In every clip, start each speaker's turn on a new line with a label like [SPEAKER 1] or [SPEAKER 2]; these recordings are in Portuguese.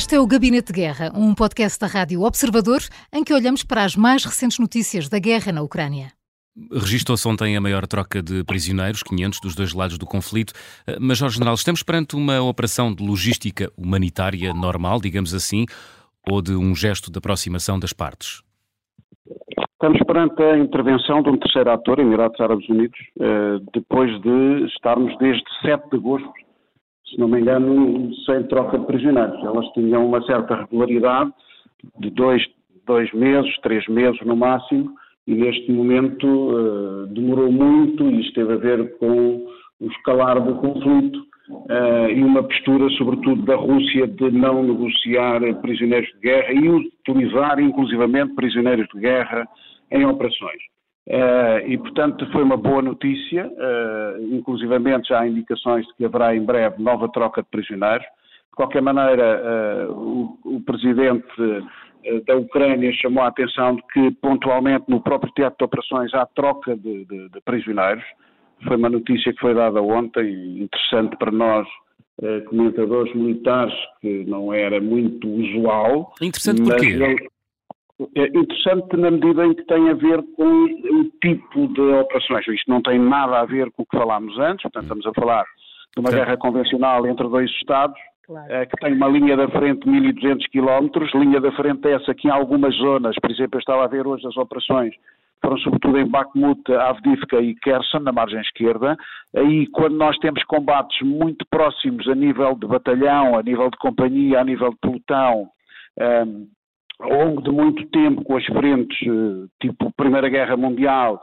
[SPEAKER 1] Este é o Gabinete de Guerra, um podcast da Rádio Observador em que olhamos para as mais recentes notícias da guerra na Ucrânia.
[SPEAKER 2] Registou-se ontem a maior troca de prisioneiros, 500 dos dois lados do conflito. Major General, estamos perante uma operação de logística humanitária normal, digamos assim, ou de um gesto de aproximação das partes?
[SPEAKER 3] Estamos perante a intervenção de um terceiro ator, Emirados Árabes Unidos, eh, depois de estarmos desde 7 de agosto se não me engano, sem troca de prisioneiros. Elas tinham uma certa regularidade de dois, dois meses, três meses no máximo, e neste momento uh, demorou muito e isto teve a ver com o escalar do conflito uh, e uma postura, sobretudo, da Rússia de não negociar prisioneiros de guerra e utilizar, inclusivamente, prisioneiros de guerra em operações. Uh, e, portanto, foi uma boa notícia, uh, inclusivamente já há indicações de que haverá em breve nova troca de prisioneiros. De qualquer maneira, uh, o, o, presidente da Ucrânia chamou a atenção de que, pontualmente, no próprio teatro de operações há troca de, de, de prisioneiros. Foi uma notícia que foi dada ontem, interessante para nós, comentadores militares, que não era muito usual.
[SPEAKER 2] Interessante porquê?
[SPEAKER 3] É interessante na medida em que tem a ver com o tipo de operações. Isto não tem nada a ver com o que falámos antes, portanto estamos a falar de uma guerra convencional entre dois Estados, claro. Eh, que tem uma linha da frente de 1.200 km, linha da frente essa que em algumas zonas, por exemplo, eu estava a ver hoje as operações, foram sobretudo em Bakhmut, Avdivka e Kherson, na margem esquerda. Aí, quando nós temos combates muito próximos a nível de batalhão, a nível de companhia, a nível de pelotão, um, ehm, ao longo de muito tempo com as frentes, eh, tipo Primeira Guerra Mundial,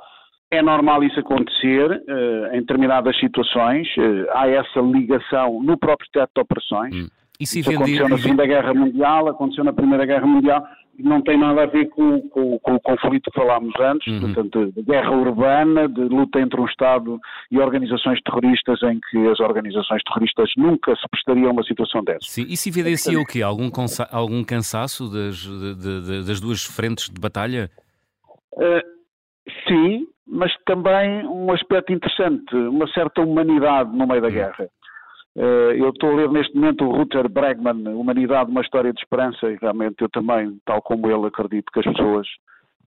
[SPEAKER 3] é normal isso acontecer uh, em determinadas situações. Uh, há essa ligação no próprio teto de operações. Hum. Isso, isso aconteceu na Segunda Guerra Mundial, aconteceu na Primeira Guerra Mundial não tem nada a ver com, com, com o conflito que falámos antes, uhum. portanto, de guerra urbana, de luta entre um Estado e organizações terroristas, em que as organizações terroristas nunca se prestariam a uma situação dessa.
[SPEAKER 2] Sim, e se evidencia o quê? Algum, algum cansaço das, de, de, das duas frentes de batalha?
[SPEAKER 3] Uh, sim, mas também um aspecto interessante, uma certa humanidade no meio da hum. guerra. Eh, eu estou a ler neste momento o Ruther Bregman, Humanidade, uma história de esperança, e realmente eu também, tal como ele, acredito que as pessoas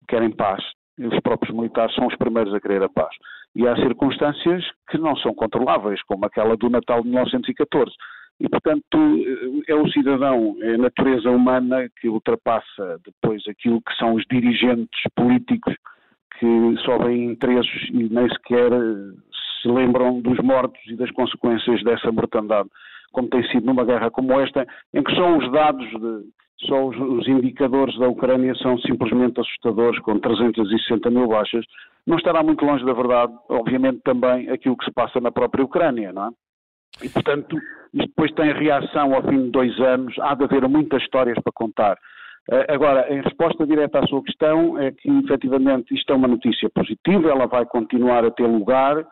[SPEAKER 3] querem paz. E os próprios militares são os primeiros a querer a paz. E há circunstâncias que não são controláveis, como aquela do Natal de 1914. E, portanto, é o cidadão, é a natureza humana que ultrapassa depois aquilo que são os dirigentes políticos que só veem interesses e nem sequer se lembram dos mortos e das consequências dessa mortandade, como tem sido numa guerra como esta, em que só os dados, de, só os, os, indicadores da Ucrânia são simplesmente assustadores, com 360 mil baixas, não estará muito longe da verdade, obviamente, também aquilo que se passa na própria Ucrânia, não é? E, portanto, isto depois tem reação ao fim de dois anos, há de haver muitas histórias para contar. Eh, agora, em resposta direta à sua questão, é que efetivamente isto é uma notícia positiva, ela vai continuar a ter lugar,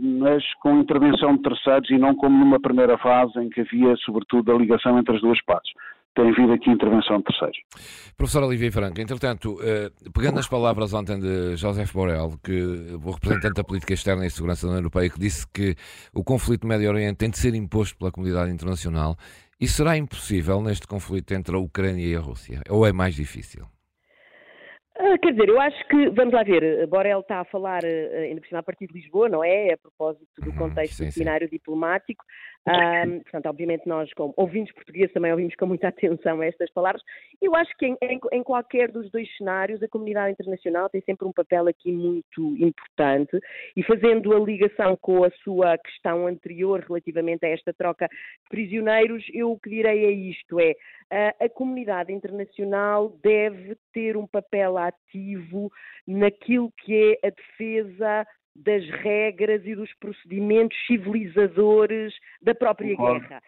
[SPEAKER 3] mas com intervenção de terceiros e não como numa primeira fase em que havia, sobretudo, a ligação entre as duas partes. Tem havido aqui intervenção de terceiros.
[SPEAKER 4] Professor Olivier Franco, entretanto, eh, pegando as palavras ontem de José Borrell, que, o representante da política externa e segurança da União Europeia, que disse que o conflito no Médio Oriente tem de ser imposto pela comunidade internacional, isso será impossível neste conflito entre a Ucrânia e a Rússia? Ou é mais difícil?
[SPEAKER 5] Ah, quer dizer, eu acho que, vamos lá ver, Borel está a falar, uh, ainda por cima, a partir de Lisboa, não é? A propósito do uhum, contexto sim, do cenário diplomático. Um, portanto, obviamente, nós, como ouvintes portugueses, também ouvimos com muita atenção estas palavras. Eu acho que em, em, em, qualquer dos dois cenários, a comunidade internacional tem sempre um papel aqui muito importante e fazendo a ligação com a sua questão anterior relativamente a esta troca de prisioneiros, eu o que direi é isto: é a, a comunidade internacional deve ter um papel ativo naquilo que é a defesa das regras e dos procedimentos civilizadores da própria guerra.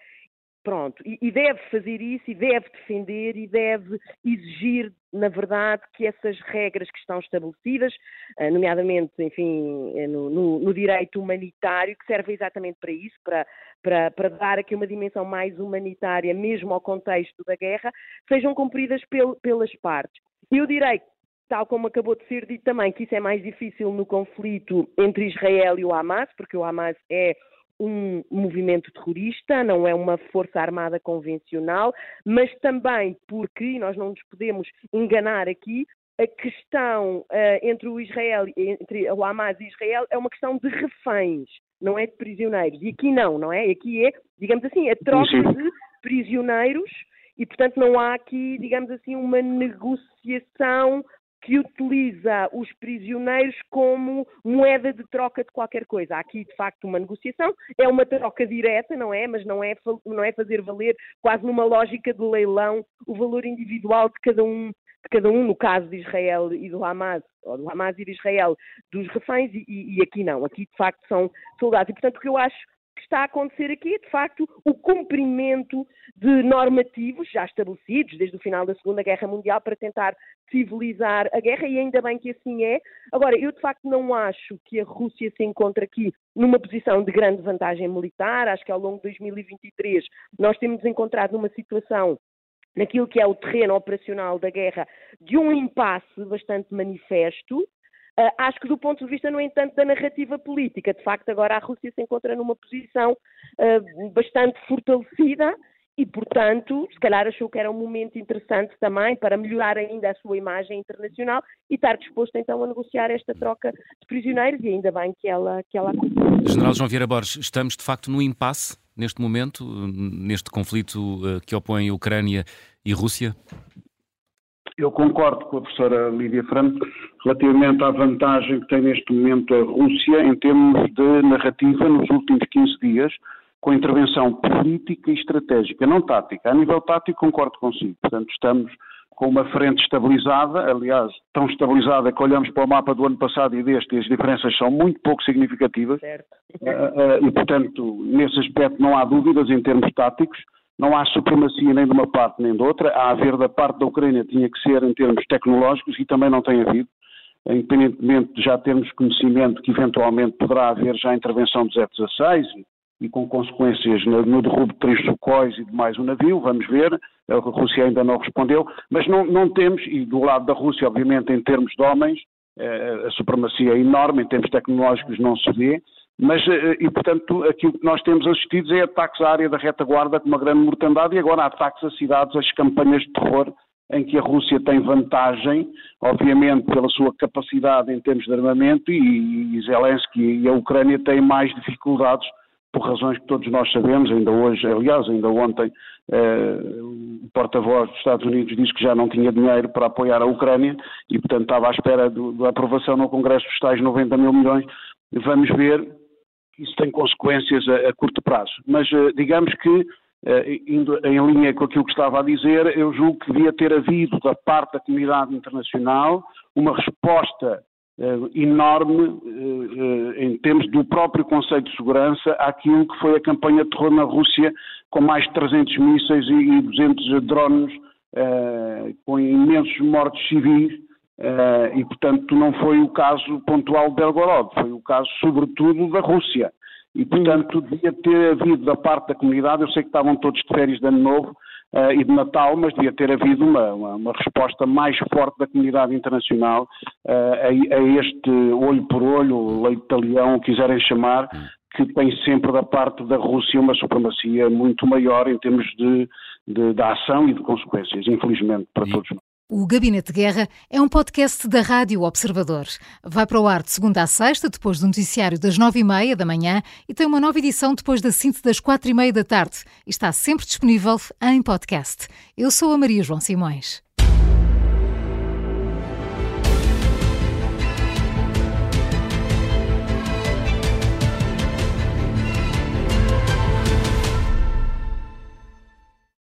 [SPEAKER 5] Pronto, e, e, deve fazer isso, e deve defender, e deve exigir, na verdade, que essas regras que estão estabelecidas, eh, nomeadamente, enfim, eh, no, no, no direito humanitário, que serve exatamente para isso, para, para, para, dar aqui uma dimensão mais humanitária, mesmo ao contexto da guerra, sejam cumpridas pel, pelas partes. Eu direi tal como acabou de ser dito também, que isso é mais difícil no conflito entre Israel e o Hamas, porque o Hamas é um movimento terrorista, não é uma força armada convencional, mas também porque, e nós não nos podemos enganar aqui, a questão uh, entre o Israel, entre o Hamas e Israel é uma questão de reféns, não é de prisioneiros. E aqui não, não é? Aqui é, digamos assim, a troca de prisioneiros e, portanto, não há aqui, digamos assim, uma negociação que utiliza os prisioneiros como moeda de troca de qualquer coisa. Há aqui, de facto, uma negociação, é uma troca direta, não é? Mas não é, não é fazer valer, quase numa lógica de leilão, o valor individual de cada um de cada um, no caso de Israel e do Hamas, ou do Hamas e de Israel, dos reféns, e, e aqui não, aqui de facto são soldados. E portanto o que eu acho que está a acontecer aqui é, de facto, o cumprimento de normativos já estabelecidos desde o final da Segunda Guerra Mundial para tentar civilizar a guerra, e ainda bem que assim é. Agora, eu de facto não acho que a Rússia se encontre aqui numa posição de grande vantagem militar. Acho que ao longo de 2023 nós temos encontrado numa situação naquilo que é o terreno operacional da guerra, de um impasse bastante manifesto. Uh, acho que do ponto de vista, no entanto, da narrativa política, de facto, agora a Rússia se encontra numa posição uh, bastante fortalecida e, portanto, se calhar achou que era um momento interessante também para melhorar ainda a sua imagem internacional e estar disposto então a negociar esta troca de prisioneiros e ainda bem que ela, que ela aconteceu.
[SPEAKER 2] General João Vieira Borges, estamos de facto no impasse neste momento, neste conflito uh, que opõe Ucrânia e Rússia?
[SPEAKER 3] Eu concordo com a professora Lídia Franco relativamente à vantagem que tem neste momento a Rússia em termos de narrativa nos últimos 15 dias, com intervenção política e estratégica, não tática. A nível tático, concordo consigo. Portanto, estamos com uma frente estabilizada, aliás, tão estabilizada que olhamos para o mapa do ano passado e deste e as diferenças são muito pouco significativas. Certo. Uh, uh, e, portanto, nesse aspecto não há dúvidas em termos táticos. Não há supremacia nem de uma parte nem de outra. A haver da parte da Ucrânia tinha que ser em termos tecnológicos e também não tem havido, independentemente de já termos conhecimento que eventualmente poderá haver já intervenção dos F-16 e, com consequências no, no derrubo de três sucóis e de mais um navio, vamos ver, a Rússia ainda não respondeu, mas não, não temos, e do lado da Rússia, obviamente, em termos de homens, eh, a supremacia é enorme, em termos tecnológicos não se vê, mas, eh, e portanto, aquilo que nós temos assistido é ataques à área da retaguarda com uma grande mortandade e agora ataques a cidades, as campanhas de terror em que a Rússia tem vantagem, obviamente pela sua capacidade em termos de armamento e, e Zelensky e a Ucrânia têm mais dificuldades por razões que todos nós sabemos, ainda hoje, aliás, ainda ontem, eh, o porta-voz dos Estados Unidos disse que já não tinha dinheiro para apoiar a Ucrânia e, portanto, estava à espera da aprovação no Congresso dos tais 90 mil milhões. Vamos ver isso tem consequências a, a curto prazo. Mas uh, digamos que, uh, indo em linha com aquilo que estava a dizer, eu julgo que devia ter havido da parte da comunidade internacional uma resposta uh, enorme em termos do próprio Conselho de Segurança àquilo que foi a campanha de terror na Rússia com mais de 300 mísseis e 200 drones com imensos mortos civis Uh, e, portanto, não foi o caso pontual de Belgorod, foi o caso, sobretudo, da Rússia. E, portanto, devia ter havido da parte da comunidade, eu sei que estavam todos de férias de Ano Novo uh, e de Natal, mas devia ter havido uma, uma, uma resposta mais forte da comunidade internacional uh, a, a, este olho por olho, leite o quiserem chamar, que tem sempre da parte da Rússia uma supremacia muito maior em termos de, de, de ação e de consequências, infelizmente, para todos nós.
[SPEAKER 1] O Gabinete de Guerra é um podcast da Rádio Observador. Vai para o ar de segunda a sexta, depois do noticiário das nove e meia da manhã e tem uma nova edição depois da cinta das quatro e meia da tarde. Está sempre disponível em podcast. Eu sou a Maria João Simões.